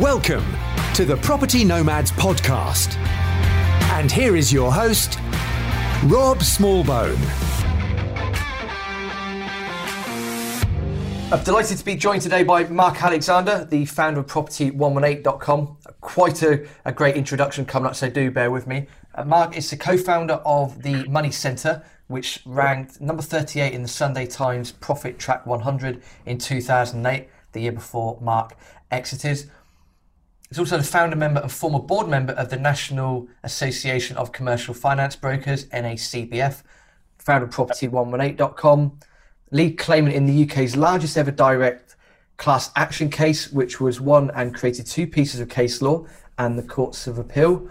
Welcome to the Property Nomads podcast. And here is your host, Rob Smallbone. I'm delighted to be joined today by Mark Alexander, the founder of Property118.com. Quite a, a great introduction coming up, so do bear with me. Uh, Mark is the co founder of the Money Centre, which ranked number 38 in the Sunday Times Profit Track 100 in 2008, the year before Mark exited. He's also the founder member and former board member of the National Association of Commercial Finance Brokers, NACBF, founder of Property118.com, lead claimant in the UK's largest ever direct class action case, which was won and created two pieces of case law and the Courts of Appeal.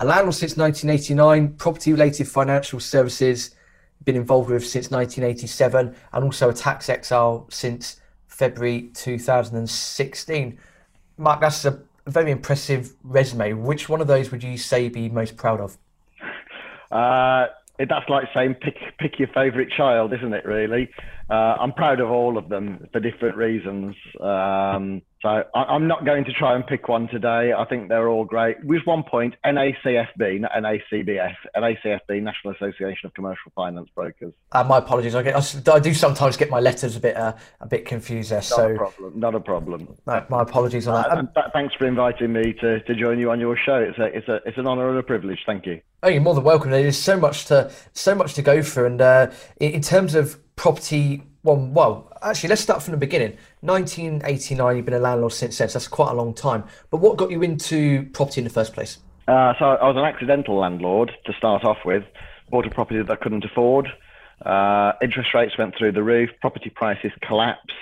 A landlord since 1989, property related financial services been involved with since 1987, and also a tax exile since February 2016. Mark, that's a very impressive resume. Which one of those would you say be most proud of? Uh, that's like saying pick pick your favourite child, isn't it? Really, uh, I'm proud of all of them for different reasons. Um, so I, am not going to try and pick one today. I think they're all great. With one point, NACFB, not NACBF, NACFB, National Association of Commercial Finance Brokers. Uh, my apologies. I, get, I, do sometimes get my letters a bit uh, a bit confused there. Not so a problem. Not a problem. No, my apologies on that. Uh, th- thanks for inviting me to, to join you on your show. It's a it's a it's an honour and a privilege. Thank you. Oh, you're more than welcome. There's so much to so much to go through, and uh, in, in terms of property well, well, actually, let's start from the beginning. 1989, you've been a landlord since then, so that's quite a long time. But what got you into property in the first place? Uh, so I was an accidental landlord to start off with. Bought a property that I couldn't afford. Uh, interest rates went through the roof. Property prices collapsed.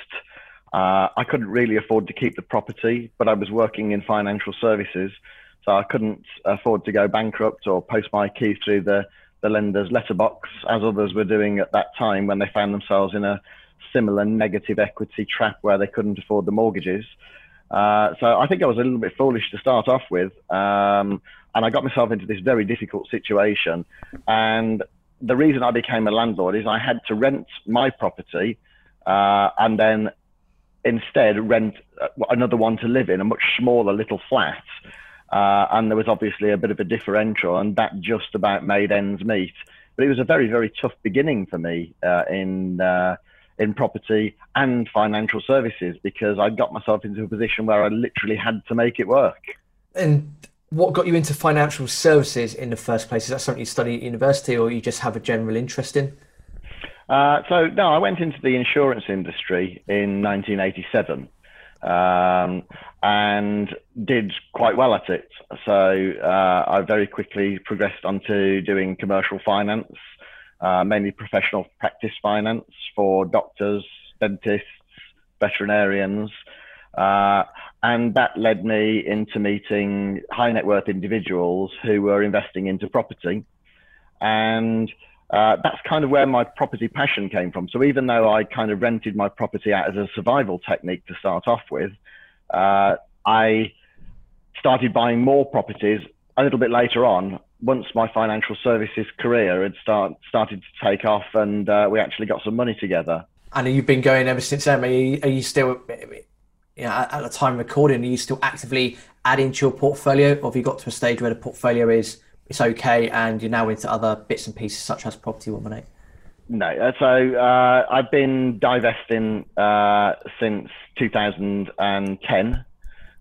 Uh, I couldn't really afford to keep the property, but I was working in financial services, so I couldn't afford to go bankrupt or post my keys through the the lender's letterbox, as others were doing at that time when they found themselves in a similar negative equity trap where they couldn't afford the mortgages. Uh, so I think I was a little bit foolish to start off with, um, and I got myself into this very difficult situation. And the reason I became a landlord is I had to rent my property uh, and then instead rent uh, another one to live in, a much smaller little flat. Uh, and there was obviously a bit of a differential, and that just about made ends meet. But it was a very, very tough beginning for me uh, in uh, in property and financial services because I got myself into a position where I literally had to make it work. And what got you into financial services in the first place? Is that something you study at university, or you just have a general interest in? Uh, so no, I went into the insurance industry in 1987 um, and did quite well at it. So uh, I very quickly progressed onto doing commercial finance, uh, mainly professional practice finance for doctors, dentists, veterinarians. Uh, and that led me into meeting high net worth individuals who were investing into property. And uh, that's kind of where my property passion came from. So even though I kind of rented my property out as a survival technique to start off with, uh, I started buying more properties a little bit later on once my financial services career had start, started to take off and uh, we actually got some money together. And you've been going ever since then. Are you, are you still, you know, at the time recording, are you still actively adding to your portfolio, or have you got to a stage where the portfolio is it's okay and you're now into other bits and pieces such as Property 118? No, uh, so uh, I've been divesting uh, since 2010.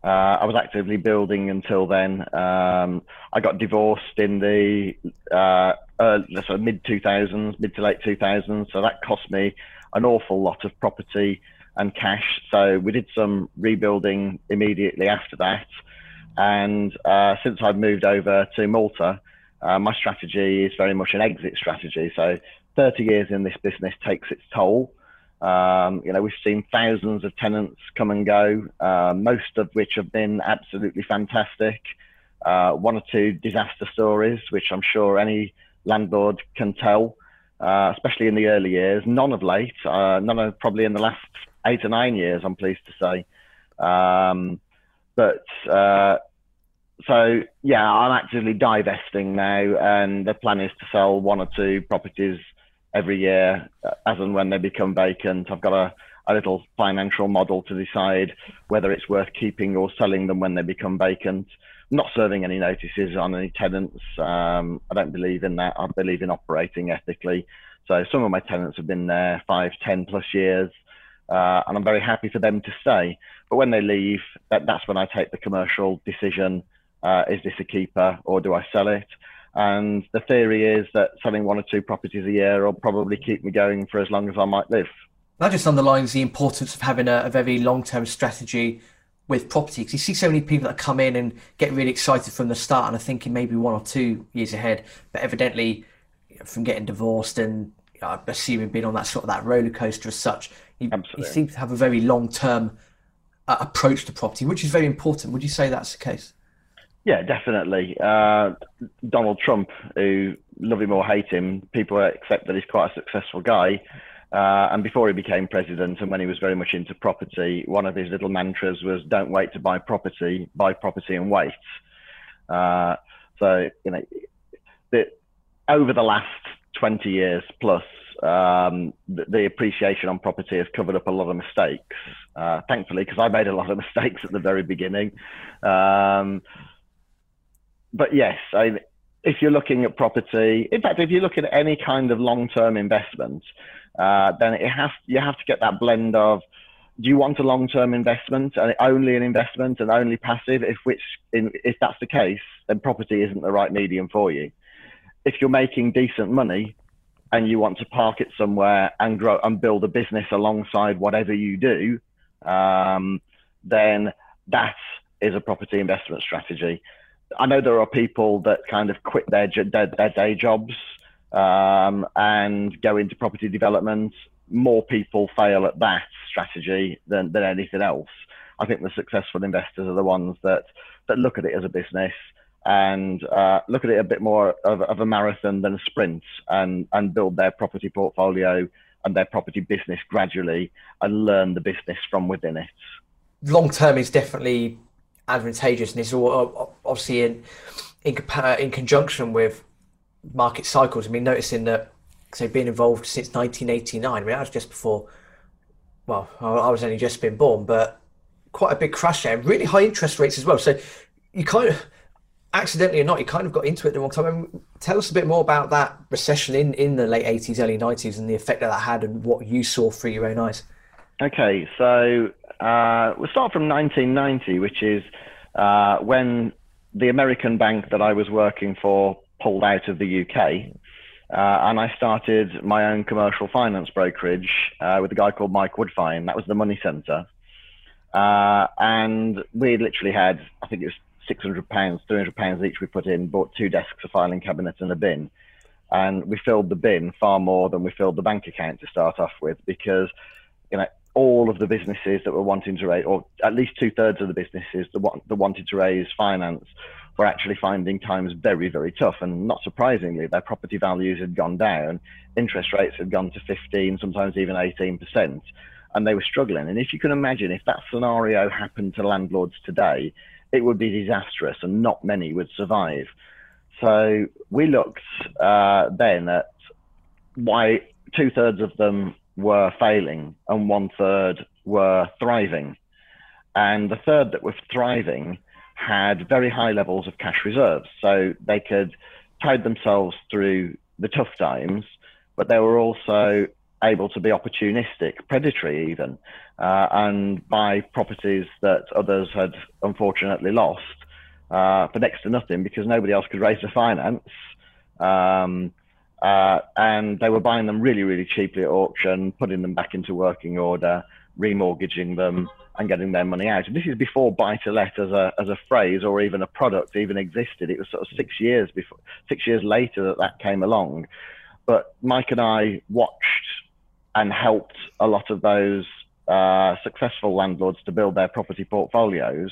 Uh, I was actively building until then. Um, I got divorced in the uh, mid 2000s, mid to late 2000s. So that cost me an awful lot of property and cash. So we did some rebuilding immediately after that. And uh, since I've moved over to Malta, uh, my strategy is very much an exit strategy. So 30 years in this business takes its toll. Um, you know, we've seen thousands of tenants come and go, uh, most of which have been absolutely fantastic. Uh, one or two disaster stories, which I'm sure any landlord can tell, uh, especially in the early years. None of late, uh, none of probably in the last eight or nine years, I'm pleased to say. Um, but so yeah, I'm actively divesting now, and the plan is to sell one or two properties every year uh, as and when they become vacant. I've got a, a little financial model to decide whether it's worth keeping or selling them when they become vacant. I'm not serving any notices on any tenants. Um, I don't believe in that. I believe in operating ethically. So some of my tenants have been there five, ten plus years, uh, and I'm very happy for them to stay. But when they leave, that, that's when I take the commercial decision: uh, is this a keeper or do I sell it? And the theory is that selling one or two properties a year will probably keep me going for as long as I might live. That just underlines the importance of having a, a very long-term strategy with property because you see so many people that come in and get really excited from the start and are thinking maybe one or two years ahead, but evidently from getting divorced and I'm assuming being on that sort of that roller coaster as such, you, you seem to have a very long term uh, approach to property, which is very important. Would you say that's the case? Yeah, definitely. Uh, Donald Trump, who love him or hate him, people accept that he's quite a successful guy. Uh, and before he became president, and when he was very much into property, one of his little mantras was "Don't wait to buy property, buy property and wait." Uh, so you know, over the last 20 years plus, um, the, the, appreciation on property has covered up a lot of mistakes. Uh, thankfully, because I made a lot of mistakes at the very beginning. Um, but yes, I, if you're looking at property, in fact, if you're looking at any kind of long-term investment, uh, then it has you have to get that blend of do you want a long-term investment and only an investment and only passive? If which in, if that's the case, then property isn't the right medium for you if you're making decent money and you want to park it somewhere and grow and build a business alongside whatever you do, um, then that is a property investment strategy. I know there are people that kind of quit their their, their day jobs um, and go into property development. More people fail at that strategy than, than anything else. I think the successful investors are the ones that that look at it as a business and uh, look at it a bit more of, of, a marathon than a sprint and, and build their property portfolio and their property business gradually and learn the business from within it. Long term is definitely advantageous and it's all, obviously in, in, in conjunction with market cycles. I mean, noticing that, say, being involved since 1989, I mean, that was just before, well, I was only just been born, but quite a big crash there, really high interest rates as well. So you kind of, accidentally or not, you kind of got into it the wrong time. Tell us a bit more about that recession in, in the late 80s, early 90s, and the effect that that had and what you saw through your own eyes. Okay, so uh, we'll start from 1990, which is uh, when the American bank that I was working for pulled out of the UK. Uh, and I started my own commercial finance brokerage uh, with a guy called Mike Woodfine. That was the Money Centre. Uh, and we literally had, I think it was 600 pounds, 300 pounds each we put in, bought two desks, a filing cabinet and a bin. And we filled the bin far more than we filled the bank account to start off with because, you know, all of the businesses that were wanting to raise, or at least two thirds of the businesses that, that wanted to raise finance were actually finding times very, very tough. And not surprisingly, their property values had gone down, interest rates had gone to 15, sometimes even 18%, and they were struggling. And if you can imagine, if that scenario happened to landlords today, it would be disastrous and not many would survive. So we looked uh, then at why two thirds of them were failing and one third were thriving. And the third that were thriving had very high levels of cash reserves. So they could tide themselves through the tough times, but they were also able to be opportunistic, predatory even, uh, and buy properties that others had unfortunately lost uh, for next to nothing because nobody else could raise the finance. Um, uh, and they were buying them really, really cheaply at auction, putting them back into working order, remortgaging them, and getting their money out. And this is before buy to let as a as a phrase or even a product even existed. It was sort of six years before, six years later that that came along. But Mike and I watched and helped a lot of those uh, successful landlords to build their property portfolios.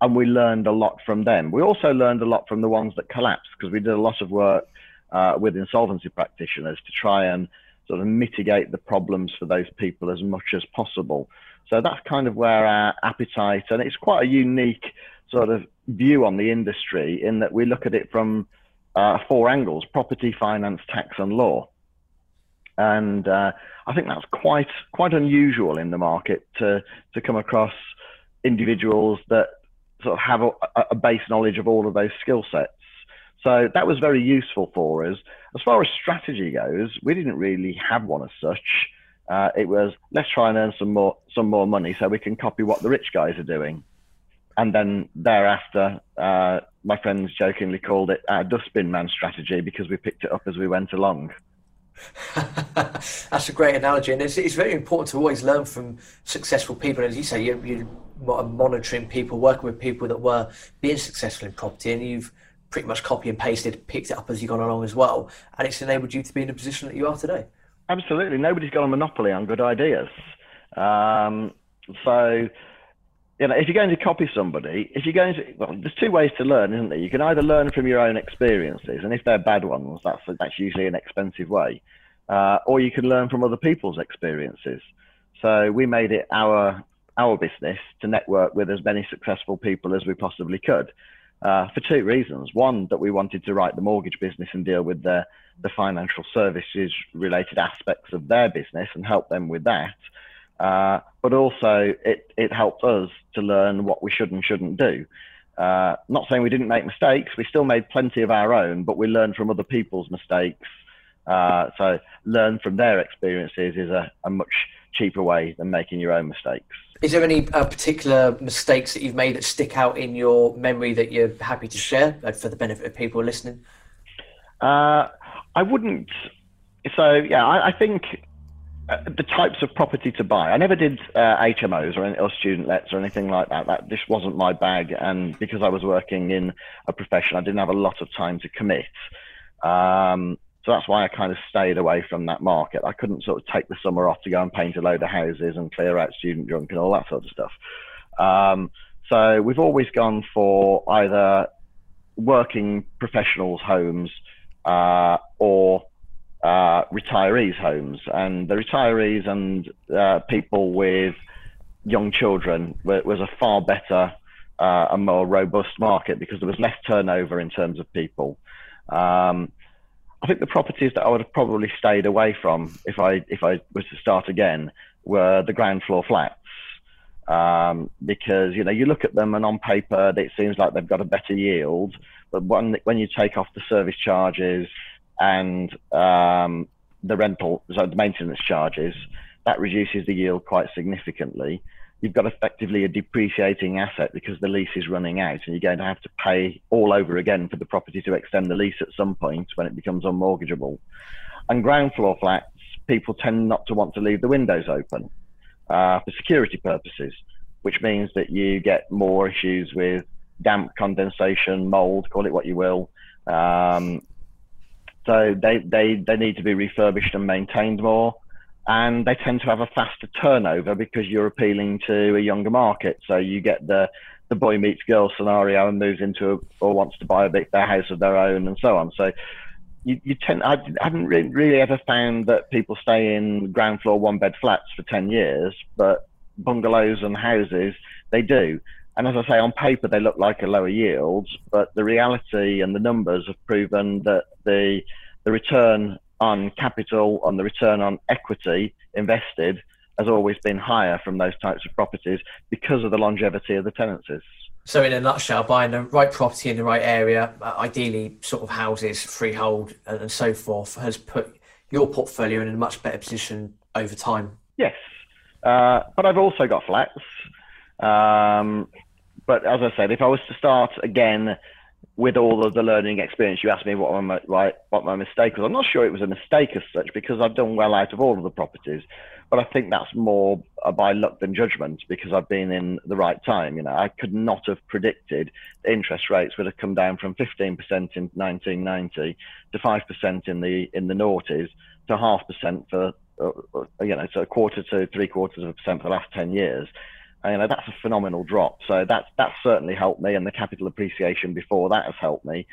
And we learned a lot from them. We also learned a lot from the ones that collapsed because we did a lot of work uh, with insolvency practitioners to try and sort of mitigate the problems for those people as much as possible. So that's kind of where our appetite, and it's quite a unique sort of view on the industry in that we look at it from uh, four angles property, finance, tax, and law. and uh, I think that's quite quite unusual in the market to to come across individuals that sort of have a, a base knowledge of all of those skill sets. So that was very useful for us. As far as strategy goes, we didn't really have one as such. Uh, it was let's try and earn some more some more money so we can copy what the rich guys are doing, and then thereafter, uh, my friends jokingly called it our dustbin man strategy because we picked it up as we went along. That's a great analogy, and it's, it's, very important to always learn from successful people. As you say, you, you're monitoring people, working with people that were being successful in property, and you've pretty much copy and pasted, picked it up as you've gone along as well, and it's enabled you to be in the position that you are today. Absolutely, nobody's got a monopoly on good ideas. Um, so, you know, if you're going to copy somebody, if you're going to, well, there's two ways to learn, isn't there? You can either learn from your own experiences, and if they're bad ones, that's that's usually an expensive way, uh, or you can learn from other people's experiences. So we made it our our business to network with as many successful people as we possibly could uh, for two reasons. One, that we wanted to write the mortgage business and deal with the, the financial services related aspects of their business and help them with that. Uh, but also, it, it helped us to learn what we should and shouldn't do. Uh, not saying we didn't make mistakes, we still made plenty of our own, but we learned from other people's mistakes. Uh, so, learn from their experiences is a, a much cheaper way than making your own mistakes. Is there any uh, particular mistakes that you've made that stick out in your memory that you're happy to share for the benefit of people listening? Uh, I wouldn't. So yeah, I, I think uh, the types of property to buy. I never did uh, HMOs or, or student lets or anything like that. That this wasn't my bag, and because I was working in a profession, I didn't have a lot of time to commit. Um, so that's why I kind of stayed away from that market. I couldn't sort of take the summer off to go and paint a load of houses and clear out student junk and all that sort of stuff. Um, so we've always gone for either working professionals' homes uh, or uh, retirees' homes. And the retirees and uh, people with young children was a far better uh, and more robust market because there was less turnover in terms of people. Um, I think the properties that I would have probably stayed away from if I if I was to start again were the ground floor flats. Um, because you know you look at them and on paper it seems like they've got a better yield, but when when you take off the service charges and um, the rental, so the maintenance charges, that reduces the yield quite significantly you've got effectively a depreciating asset because the lease is running out and you're going to have to pay all over again for the property to extend the lease at some point when it becomes unmortgageable. And ground floor flats, people tend not to want to leave the windows open uh, for security purposes, which means that you get more issues with damp, condensation, mold, call it what you will. Um, so they, they, they need to be refurbished and maintained more and they tend to have a faster turnover because you're appealing to a younger market. So you get the the boy meets girl scenario and moves into a, or wants to buy a big their house of their own and so on. So you, you tend I haven't really, really ever found that people stay in ground floor one bed flats for ten years, but bungalows and houses they do. And as I say, on paper they look like a lower yield, but the reality and the numbers have proven that the the return on capital, on the return on equity invested, has always been higher from those types of properties because of the longevity of the tenancies. So, in a nutshell, buying the right property in the right area, uh, ideally sort of houses, freehold, and so forth, has put your portfolio in a much better position over time. Yes, uh, but I've also got flats. Um, but as I said, if I was to start again with all of the learning experience, you asked me what my what my mistake was. I'm not sure it was a mistake as such because I've done well out of all of the properties, but I think that's more by luck than judgment because I've been in the right time. You know, I could not have predicted interest rates would have come down from 15% in 1990 to 5% in the in the noughties to half percent for uh, uh, you know, so a quarter to three quarters of a percent for the last 10 years you know that's a phenomenal drop. So that's that's certainly helped me, and the capital appreciation before that has helped me.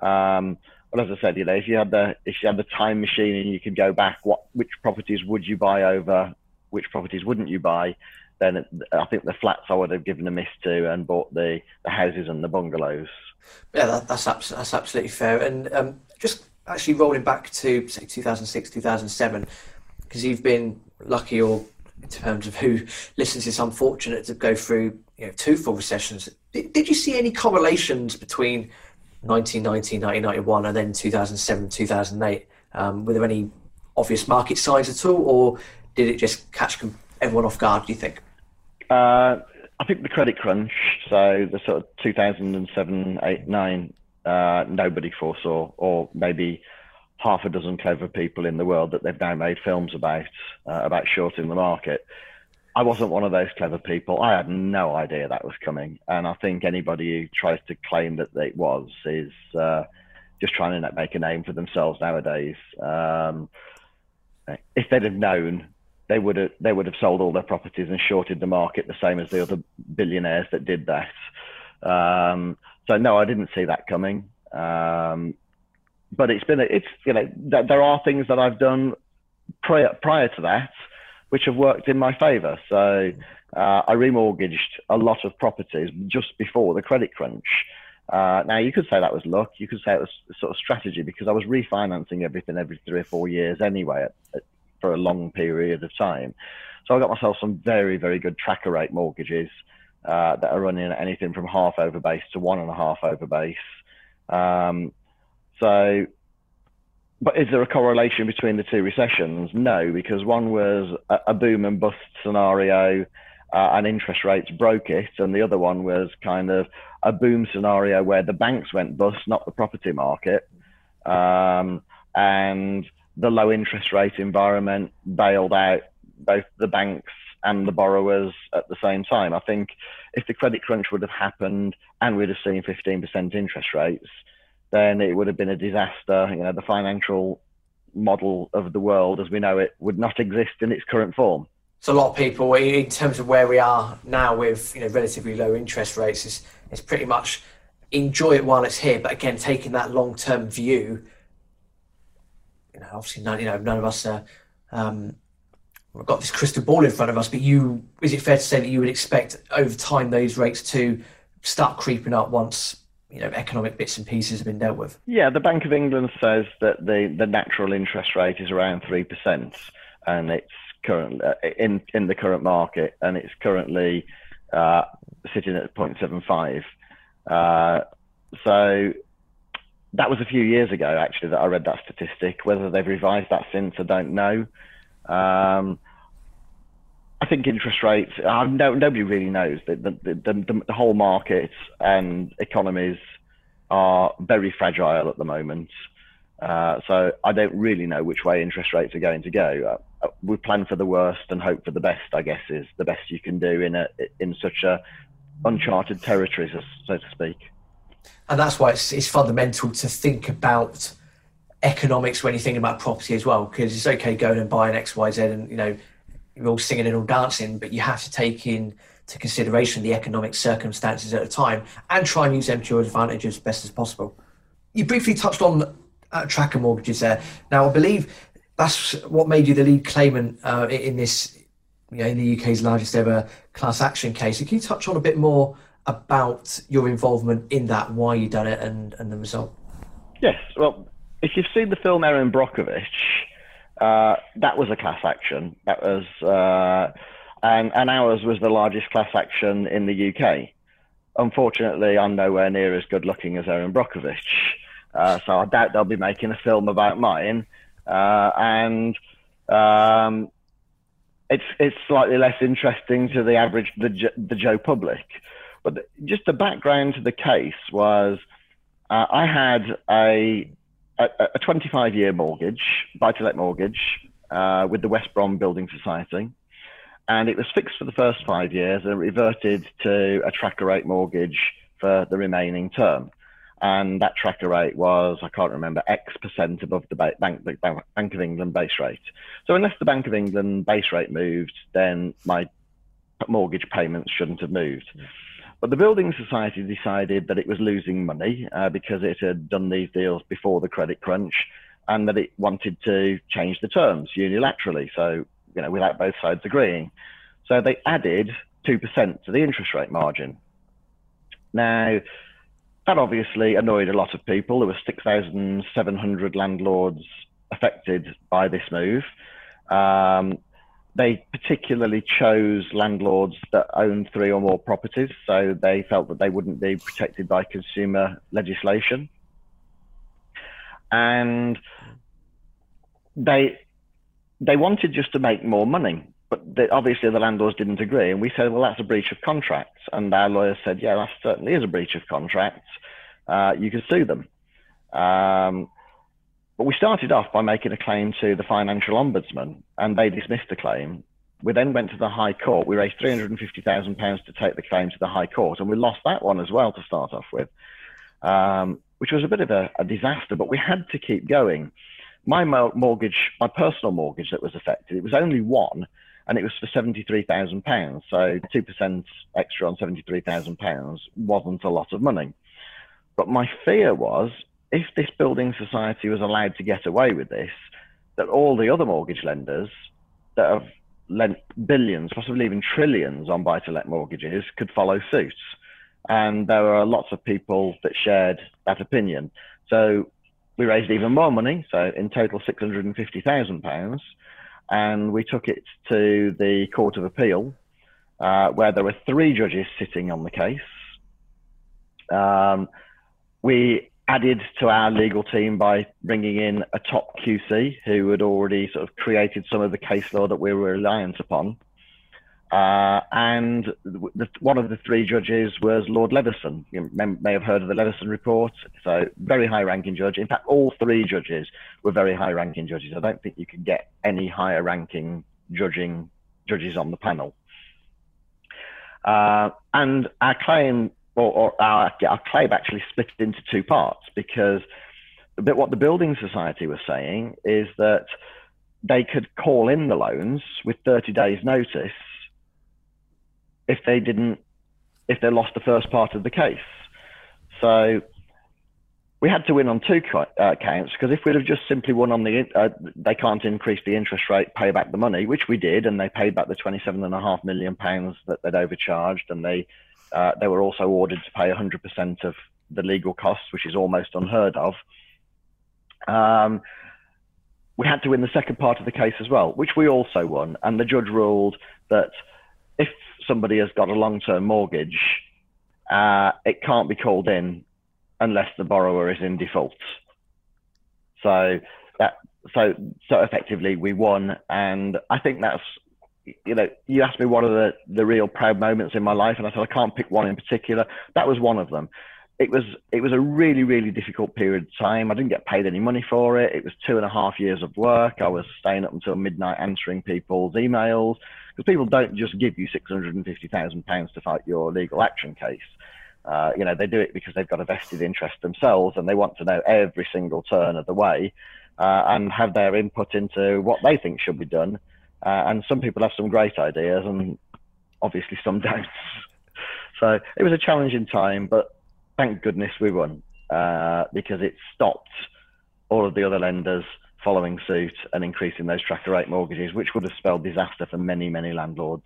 Um, but as I said, you know, if you had the if you had the time machine and you could go back, what which properties would you buy over, which properties wouldn't you buy? Then I think the flats I would have given a miss to and bought the, the houses and the bungalows. Yeah, that, that's that's absolutely fair. And um, just actually rolling back to say 2006, 2007, because you've been lucky or in terms of who listens it's unfortunate to go through you know, two full recessions. Did, did you see any correlations between 1990, 1991 and then 2007, 2008? Um, were there any obvious market signs at all or did it just catch everyone off guard, do you think? Uh, I think the credit crunch, so the sort of 2007, 8, 9, uh, nobody foresaw, or maybe half a dozen clever people in the world that they've now made films about, uh, about shorting the market. I wasn't one of those clever people. I had no idea that was coming. And I think anybody who tries to claim that it was is uh, just trying to make a name for themselves nowadays. Um, if they'd have known they would have they would have sold all their properties and shorted the market the same as the other billionaires that did that. Um, so no, I didn't see that coming. Um, but it's been it's you know th- there are things that I've done prior prior to that which have worked in my favour. So uh, I remortgaged a lot of properties just before the credit crunch. Uh, now you could say that was luck. You could say it was sort of strategy because I was refinancing everything every three or four years anyway at, at for a long period of time. So I got myself some very, very good tracker rate mortgages uh, that are running anything from half over base to one and a half over base. Um, so, but is there a correlation between the two recessions? No, because one was a, boom and bust scenario uh, and interest rates broke it, and the other one was kind of a boom scenario where the banks went bust, not the property market. Um, and the low interest rate environment bailed out both the banks and the borrowers at the same time. I think if the credit crunch would have happened and we'd have seen 15% interest rates, then it would have been a disaster. You know, the financial model of the world as we know it would not exist in its current form. So a lot of people, in terms of where we are now with you know relatively low interest rates, is is pretty much enjoy it while it's here. But again, taking that long term view you know, obviously none, you know, none of us are, um, we've got this crystal ball in front of us, but you, is it fair to say that you would expect over time those rates to start creeping up once, you know, economic bits and pieces have been dealt with? Yeah, the Bank of England says that the, the natural interest rate is around 3%, and it's currently uh, in, in the current market, and it's currently uh, sitting at 0.75. Uh, so that was a few years ago, actually, that I read that statistic. Whether they've revised that since, I don't know. Um, I think interest rates, uh, no, nobody really knows. The, the, the, the, whole market and economies are very fragile at the moment. Uh, so I don't really know which way interest rates are going to go. Uh, we plan for the worst and hope for the best. I guess is the best you can do in a in such a uncharted territory, so to speak and that's why it's, it's fundamental to think about economics when you're thinking about property as well because it's okay going and buying x y z and you know you're all singing and all dancing but you have to take into consideration the economic circumstances at the time and try and use them to your advantage as best as possible. You briefly touched on uh, tracker mortgages there. Now i believe that's what made you the lead claimant uh, in this you know in the uk's largest ever class action case. So can you touch on a bit more about your involvement in that, why you done it, and, and the result. Yes, well, if you've seen the film Erin Brockovich, uh, that was a class action. That was, uh, and, and ours was the largest class action in the UK. Unfortunately, I'm nowhere near as good looking as Erin Brockovich, uh, so I doubt they'll be making a film about mine. Uh, and um, it's it's slightly less interesting to the average the the Joe public. But just the background to the case was uh, I had a, a, a 25 year mortgage, buy to let mortgage, uh, with the West Brom Building Society. And it was fixed for the first five years and reverted to a tracker rate mortgage for the remaining term. And that tracker rate was, I can't remember, X percent above the bank, the Bank of England base rate. So unless the Bank of England base rate moved, then my mortgage payments shouldn't have moved. But the Building Society decided that it was losing money uh, because it had done these deals before the credit crunch and that it wanted to change the terms unilaterally. So, you know, without both sides agreeing. So they added 2% to the interest rate margin. Now, that obviously annoyed a lot of people. There were 6,700 landlords affected by this move. Um, they particularly chose landlords that owned three or more properties, so they felt that they wouldn't be protected by consumer legislation. And they they wanted just to make more money, but they, obviously the landlords didn't agree. And we said, well, that's a breach of contract. And our lawyers said, yeah, that certainly is a breach of contract. Uh, you can sue them. Um, but we started off by making a claim to the financial ombudsman, and they dismissed the claim. We then went to the High Court. We raised £350,000 to take the claim to the High Court, and we lost that one as well to start off with, um, which was a bit of a, a, disaster, but we had to keep going. My mortgage, my personal mortgage that was affected, it was only one, and it was for £73,000. So 2% extra on £73,000 wasn't a lot of money. But my fear was if this building society was allowed to get away with this, that all the other mortgage lenders that have lent billions, possibly even trillions on buy to let mortgages could follow suit. And there were lots of people that shared that opinion. So we raised even more money, so in total £650,000, and we took it to the Court of Appeal, uh, where there were three judges sitting on the case. Um, we added to our legal team by bringing in a top QC who had already sort of created some of the case law that we were reliant upon. Uh, and the, one of the three judges was Lord Leveson. You may, may, have heard of the Leveson report. So, very high ranking judge. In fact, all three judges were very high ranking judges. I don't think you can get any higher ranking judging judges on the panel. Uh, and our claim or, or our, our claim actually split into two parts because but what the building society was saying is that they could call in the loans with 30 days notice if they didn't if they lost the first part of the case. So we had to win on two uh, counts because if we'd have just simply won on the uh, they can't increase the interest rate pay back the money which we did and they paid back the 27 and a half million pounds that they'd overcharged and they uh, they were also ordered to pay 100% of the legal costs, which is almost unheard of. Um, we had to win the second part of the case as well, which we also won. And the judge ruled that if somebody has got a long term mortgage, uh, it can't be called in unless the borrower is in default. So that so so effectively we won, and I think that's you know, you asked me what are the, the real proud moments in my life, and I said I can't pick one in particular. That was one of them. It was it was a really really difficult period of time. I didn't get paid any money for it. It was two and a half years of work. I was staying up until midnight answering people's emails because people don't just give you six hundred and fifty thousand pounds to fight your legal action case. Uh, you know, they do it because they've got a vested interest themselves and they want to know every single turn of the way uh, and have their input into what they think should be done uh, and some people have some great ideas, and obviously some don't. so it was a challenging time, but thank goodness we won uh, because it stopped all of the other lenders following suit and increasing those tracker rate mortgages, which would have spelled disaster for many, many landlords.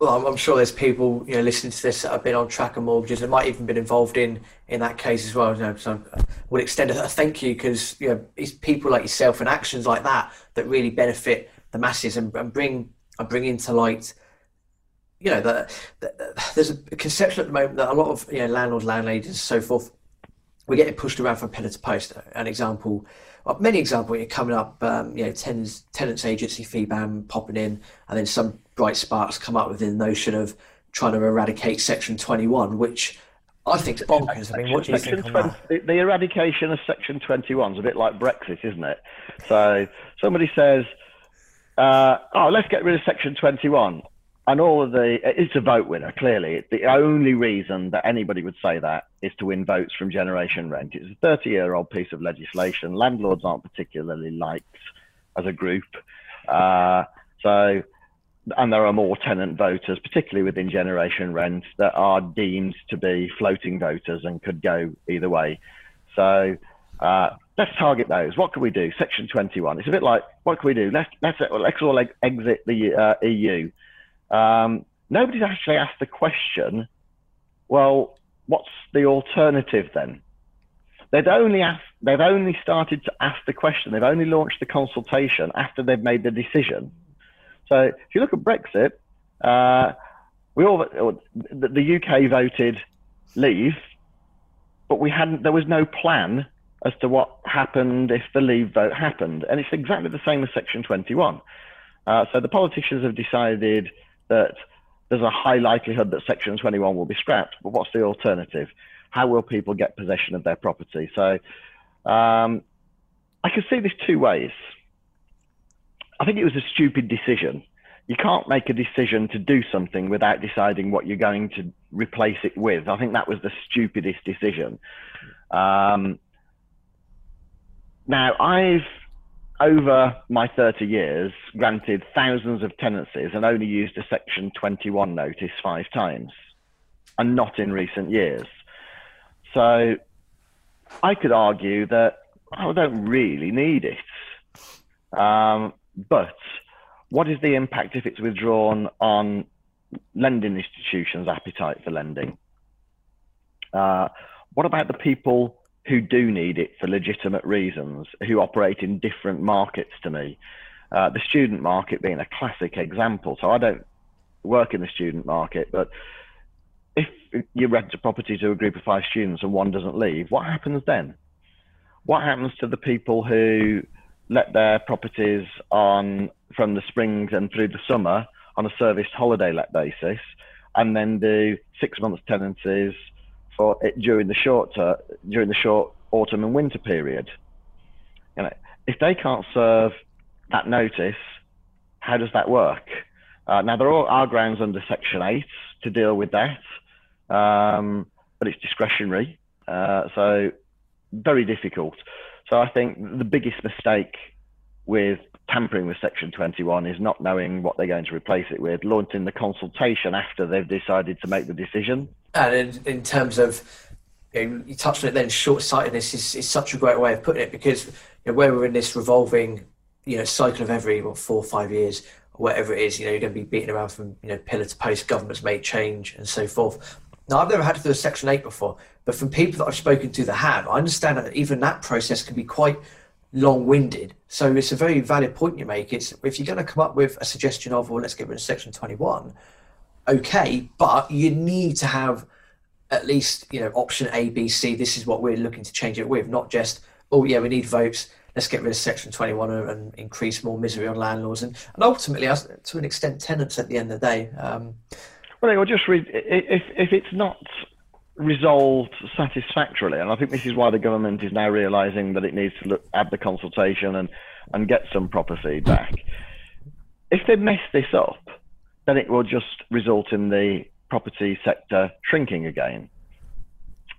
Well, I'm, sure there's people you know listening to this that have been on tracker mortgages and might even been involved in in that case as well. You know, so I would extend a thank you because you know it's people like yourself and actions like that that really benefit the masses and, and bring and bring into light you know that the, there's a conception at the moment that a lot of you know landlords landladies and so forth we're getting pushed around from pillar to post an example many examples you're coming up um, you know tenants tenants agency fee ban popping in and then some bright sparks come up with the notion of trying to eradicate section 21 which I think it's bonkers. I mean, what do you think 20, the, the eradication of Section 21 is a bit like Brexit, isn't it? So somebody says, uh, oh, let's get rid of Section 21. And all of the, it's a vote winner, clearly. The only reason that anybody would say that is to win votes from Generation Rent. It's a 30 year old piece of legislation. Landlords aren't particularly liked as a group. Uh, so, and there are more tenant voters, particularly within Generation Rent, that are deemed to be floating voters and could go either way. So, uh, let's target those. What can we do? Section 21. It's a bit like, what can we do? Let's, let's, let's all exit the uh, EU. Um, nobody's actually asked the question, well, what's the alternative then? They'd only asked, they've only started to ask the question. They've only launched the consultation after they've made the decision. So if you look at Brexit, uh, we all the UK voted leave, but we hadn't. There was no plan as to what happened if the leave vote happened, and it's exactly the same as Section 21. Uh, so the politicians have decided that there's a high likelihood that Section 21 will be scrapped, but what's the alternative? How will people get possession of their property? So um, I can see this two ways. I think it was a stupid decision. You can't make a decision to do something without deciding what you're going to replace it with. I think that was the stupidest decision. Um, now, I've over my 30 years granted thousands of tenancies and only used a Section 21 notice five times, and not in recent years. So I could argue that I don't really need it. Um, but what is the impact if it's withdrawn on lending institutions' appetite for lending? Uh, what about the people who do need it for legitimate reasons, who operate in different markets to me? Uh, the student market being a classic example. So I don't work in the student market, but if you rent a property to a group of five students and one doesn't leave, what happens then? What happens to the people who let their properties on from the spring and through the summer on a serviced holiday let basis, and then do six months tenancies for it during the short uh, during the short autumn and winter period. You know, if they can't serve that notice, how does that work? Uh, now there are, grounds under Section Eight to deal with that, um, but it's discretionary, uh, so very difficult. So I think the biggest mistake with tampering with Section 21 is not knowing what they're going to replace it with, launching the consultation after they've decided to make the decision. And in, in terms of, you, know, you touched on it then, short sightedness is, is such a great way of putting it because you know, where we're in this revolving you know, cycle of every what, four or five years, or whatever it is, you know, you're going to be beating around from you know pillar to post, governments make change and so forth. Now, I've never had to do a Section 8 before, but from people that I've spoken to that have, I understand that even that process can be quite long-winded. So it's a very valid point you make. It's if you're going to come up with a suggestion of, well, let's get rid of Section 21, okay, but you need to have at least you know option A, B, C. This is what we're looking to change it with, not just oh yeah, we need votes. Let's get rid of Section 21 and increase more misery on landlords and, and ultimately, to an extent, tenants at the end of the day. Um, well, will just read if if it's not resolved satisfactorily. And I think this is why the government is now realizing that it needs to look at the consultation and, and get some proper feedback. If they mess this up, then it will just result in the property sector shrinking again.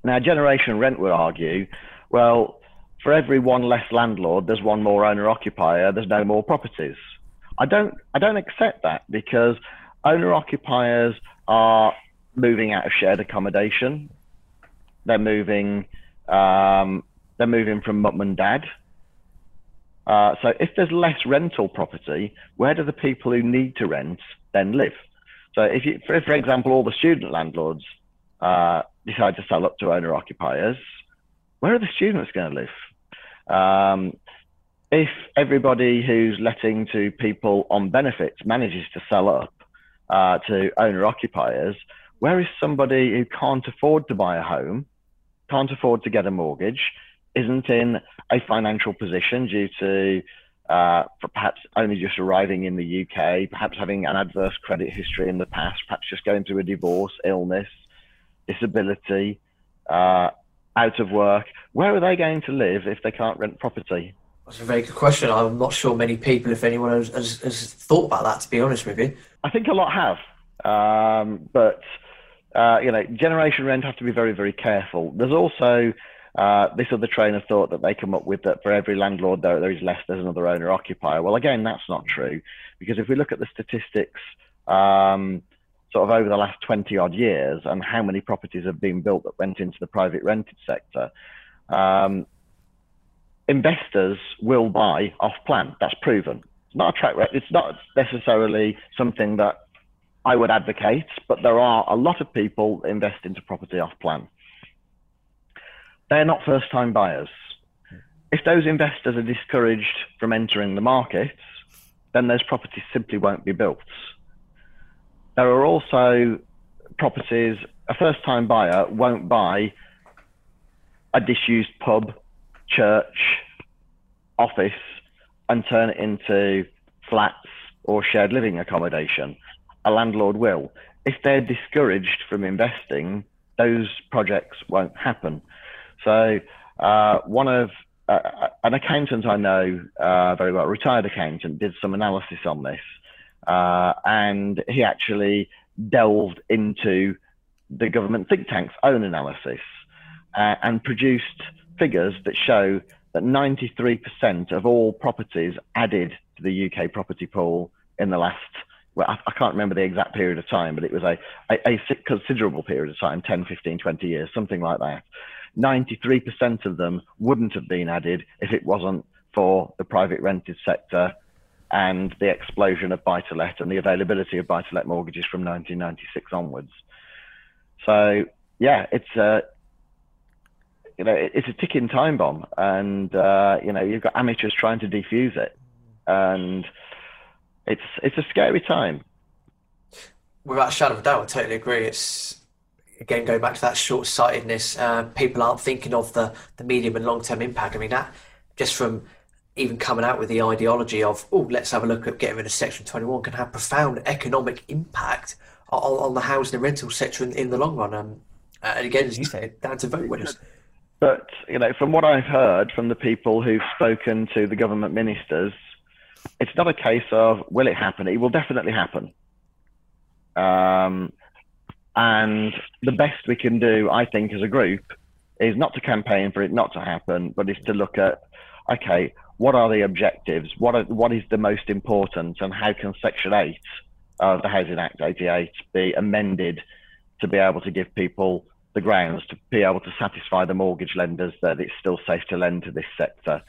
Now, Generation Rent would argue, well, for every one less landlord, there's one more owner occupier, there's no more properties. I don't, I don't accept that because owner occupiers are moving out of shared accommodation. They're moving. Um, they're moving from mum and dad. Uh, so if there's less rental property, where do the people who need to rent then live? So if, you, for, for example, all the student landlords uh, decide to sell up to owner occupiers, where are the students going to live? Um, if everybody who's letting to people on benefits manages to sell up uh, to owner occupiers, where is somebody who can't afford to buy a home, can't afford to get a mortgage, isn't in a financial position due to uh, perhaps only just arriving in the UK, perhaps having an adverse credit history in the past, perhaps just going through a divorce, illness, disability, uh, out of work. Where are they going to live if they can't rent property? That's a very good question. I'm not sure many people, if anyone has, has, has thought about that, to be honest with you. I think a lot have. Um, but uh, you know, generation rent have to be very, very careful. There's also uh, this other train of thought that they come up with that for every landlord there, there is less, there's another owner occupier. Well, again, that's not true because if we look at the statistics um, sort of over the last 20 odd years and how many properties have been built that went into the private rented sector, um, investors will buy off plan. That's proven. It's not a track record. It's not necessarily something that I would advocate, but there are a lot of people invest into property off plan. They're not first time buyers. If those investors are discouraged from entering the market, then those properties simply won't be built. There are also properties, a first time buyer won't buy a disused pub, church, office and turn it into flats or shared living accommodation. A landlord will. If they're discouraged from investing, those projects won't happen. So, uh, one of uh, an accountant I know uh, very well, retired accountant, did some analysis on this, uh, and he actually delved into the government think tank's own analysis uh, and produced figures that show that 93% of all properties added to the UK property pool in the last, well, I, I can't remember the exact period of time, but it was a, a, a, considerable period of time 10, 15, 20 years, something like that. 93% of them wouldn't have been added if it wasn't for the private rented sector and the explosion of buy to let and the availability of buy to let mortgages from 1996 onwards. So, yeah, it's a, you know, it's a ticking time bomb, and uh, you know, you've got amateurs trying to defuse it, and it's it's a scary time. Without a shadow of a doubt, I totally agree. It's again going back to that short-sightedness. Uh, people aren't thinking of the the medium and long-term impact. I mean, that just from even coming out with the ideology of oh, let's have a look at getting rid of Section Twenty One can have profound economic impact on, on the housing and rental sector in, in the long run. Um, and again, as you say, down to vote winners. But you know, from what I've heard from the people who've spoken to the government ministers, it's not a case of will it happen. It will definitely happen. Um, and the best we can do, I think, as a group, is not to campaign for it not to happen, but is to look at okay, what are the objectives? What are, what is the most important, and how can Section Eight of the Housing Act '88 be amended to be able to give people the grounds to be able to satisfy the mortgage lenders that it's still safe to lend to this sector.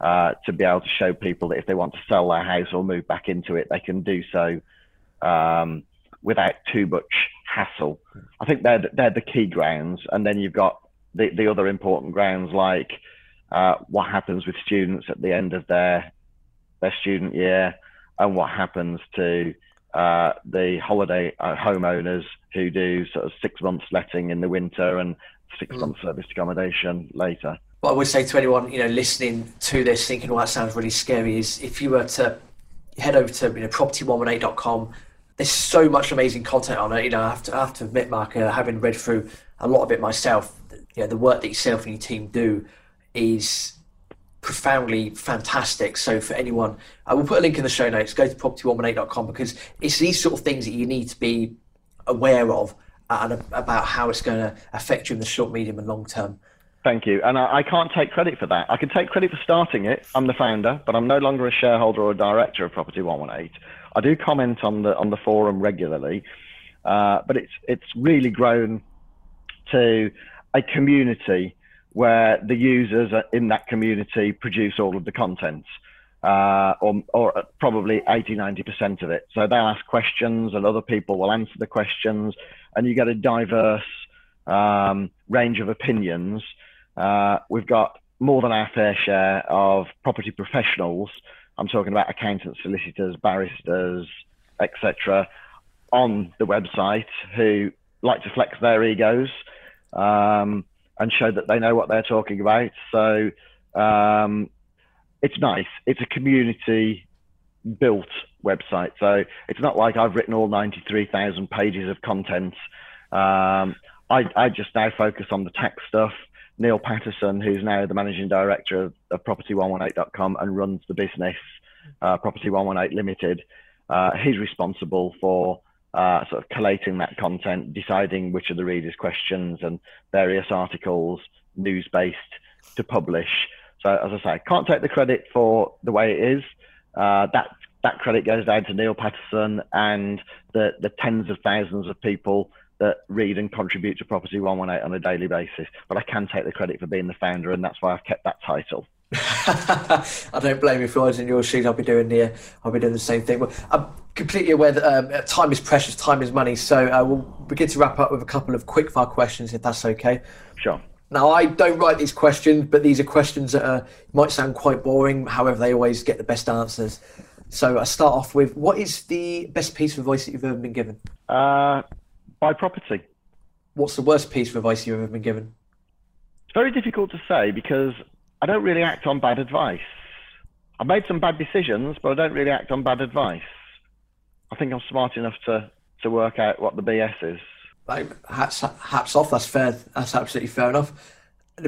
Uh, to be able to show people that if they want to sell their house or move back into it, they can do so um, without too much hassle. I think they're the, they're the key grounds, and then you've got the the other important grounds like uh, what happens with students at the end of their their student year, and what happens to uh, the holiday uh, homeowners who do sort of six months letting in the winter and six mm. months serviced accommodation later. What I would say to anyone, you know, listening to this, thinking, "Oh, that sounds really scary," is if you were to head over to you know property118.com, there's so much amazing content on it. You know, I have to, I have to admit, Mark, uh, having read through a lot of it myself, you know, the work that yourself and your team do is profoundly fantastic. So for anyone, I will put a link in the show notes. Go to property118.com because it's these sort of things that you need to be aware of and about how it's going to affect you in the short, medium, and long term. Thank you. And I, I, can't take credit for that. I can take credit for starting it. I'm the founder, but I'm no longer a shareholder or a director of Property 118. I do comment on the on the forum regularly, uh, but it's it's really grown to a community where the users in that community produce all of the content, uh, or, or probably 80, 90% of it. So they'll ask questions and other people will answer the questions, and you get a diverse um, range of opinions. Uh, we've got more than our fair share of property professionals. I'm talking about accountants, solicitors, barristers, etc., on the website who like to flex their egos. Um, and show that they know what they're talking about. So um, it's nice. It's a community built website. So it's not like I've written all 93,000 pages of content. Um, I, I, just now focus on the tech stuff. Neil Patterson, who's now the managing director of, of Property118.com and runs the business, uh, Property 118 Limited, uh, he's responsible for uh, sort of collating that content, deciding which of the readers' questions and various articles, news based, to publish. So, as I say, can't take the credit for the way it is. Uh, that that credit goes down to Neil Patterson and the the tens of thousands of people that read and contribute to Property 118 on a daily basis. But I can take the credit for being the founder, and that's why I've kept that title. I don't blame you if I was in your shoes. I'll be doing the I'll be doing the same thing. Well, I'm completely aware that um, time is precious, time is money. So uh, we'll begin to wrap up with a couple of quickfire questions, if that's okay. Sure. Now I don't write these questions, but these are questions that uh, might sound quite boring. However, they always get the best answers. So I start off with: What is the best piece of advice that you've ever been given? Uh, buy property. What's the worst piece of advice you've ever been given? It's very difficult to say because I don't really act on bad advice. I've made some bad decisions, but I don't really act on bad advice. I think I'm smart enough to, to work out what the BS is. Like, hats, hats off, that's fair. That's absolutely fair enough.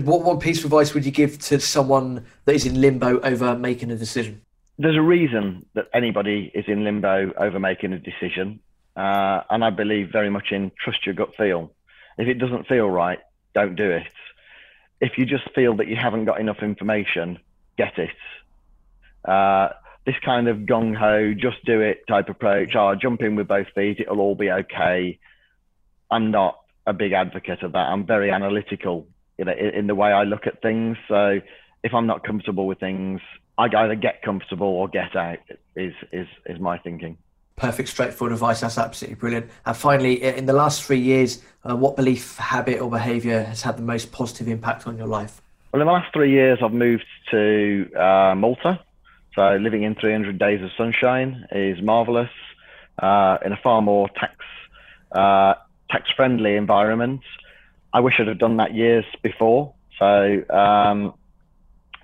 What one piece of advice would you give to someone that is in limbo over making a decision? There's a reason that anybody is in limbo over making a decision. Uh, and I believe very much in trust your gut feel. If it doesn't feel right, don't do it if you just feel that you haven't got enough information, get it. Uh, this kind of gung ho, just do it type approach, oh, jump in with both feet, it'll all be okay. I'm not a big advocate of that. I'm very analytical in, in the way I look at things. So if I'm not comfortable with things, I either get comfortable or get out. Is is is my thinking perfect, straightforward advice. That's absolutely brilliant. And finally, in the last three years, uh, what belief, habit, or behaviour has had the most positive impact on your life? Well, in the last three years, I've moved to uh, Malta. So living in 300 days of sunshine is marvellous uh, in a far more tax uh, tax friendly environment. I wish I'd have done that years before. So um,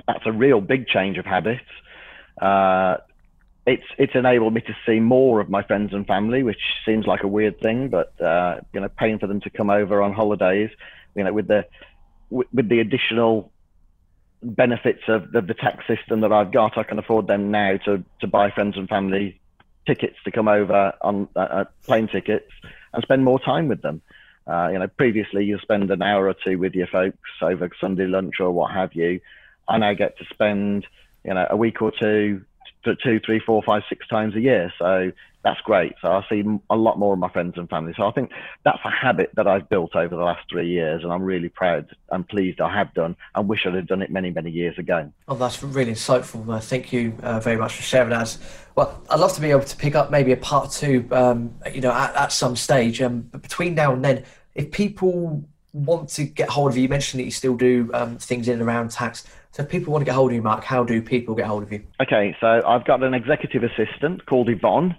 that's a real big change of habit. Uh, it's it's enabled me to see more of my friends and family, which seems like a weird thing, but uh, you know, paying for them to come over on holidays, you know, with the with, with the additional benefits of the, the, tax system that I've got, I can afford them now to to buy friends and family tickets to come over on uh, uh plane tickets and spend more time with them. Uh, you know, previously you spend an hour or two with your folks over Sunday lunch or what have you. I now get to spend you know a week or two two, three, four, five, six times a year. So that's great. So I see a lot more of my friends and family. So I think that's a habit that I've built over the last three years, and I'm really proud and pleased I have done, and wish I'd have done it many, many years ago. Oh, that's really insightful. Uh, thank you uh, very much for sharing that. Well, I'd love to be able to pick up maybe a part two, um, you know, at, at some stage. Um, but between now and then, if people want to get hold of you, you mentioned that you still do um, things in and around tax. So if people want to get hold of you, Mark, how do people get hold of you? Okay, so I've got an executive assistant called Yvonne.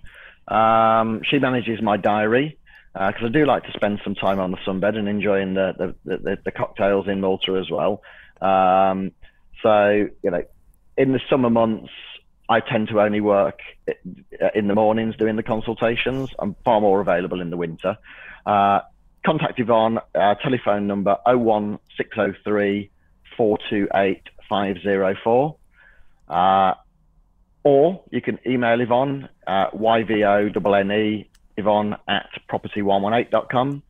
Um, she manages my diary because uh, I do like to spend some time on the sunbed and enjoying the the, the, the cocktails in Malta as well. Um, so you know, in the summer months, I tend to only work in the mornings doing the consultations. I'm far more available in the winter. Uh, contact Yvonne, uh, telephone number 01603 428 504. Uh, or you can email Yvonne, uh, Y-V-O-N-N-E, Yvonne at property118.com.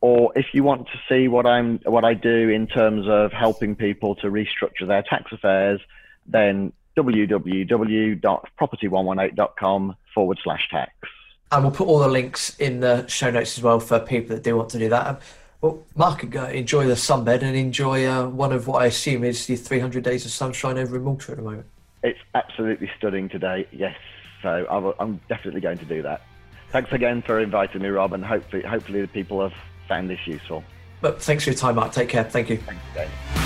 Or if you want to see what I'm, what I do in terms of helping people to restructure their tax affairs, then www.property118.com forward slash tax. And we'll put all the links in the show notes as well for people that do want to do that. Well, Mark, can go enjoy the sunbed and enjoy uh, one of what I assume is the 300 days of sunshine over in Malta at the moment. It's absolutely stunning today, yes. So I'm definitely going to do that. Thanks again for inviting me, Rob, and hopefully, hopefully the people have found this useful. But thanks for your time, Mark. Take care. Thank you. Thanks,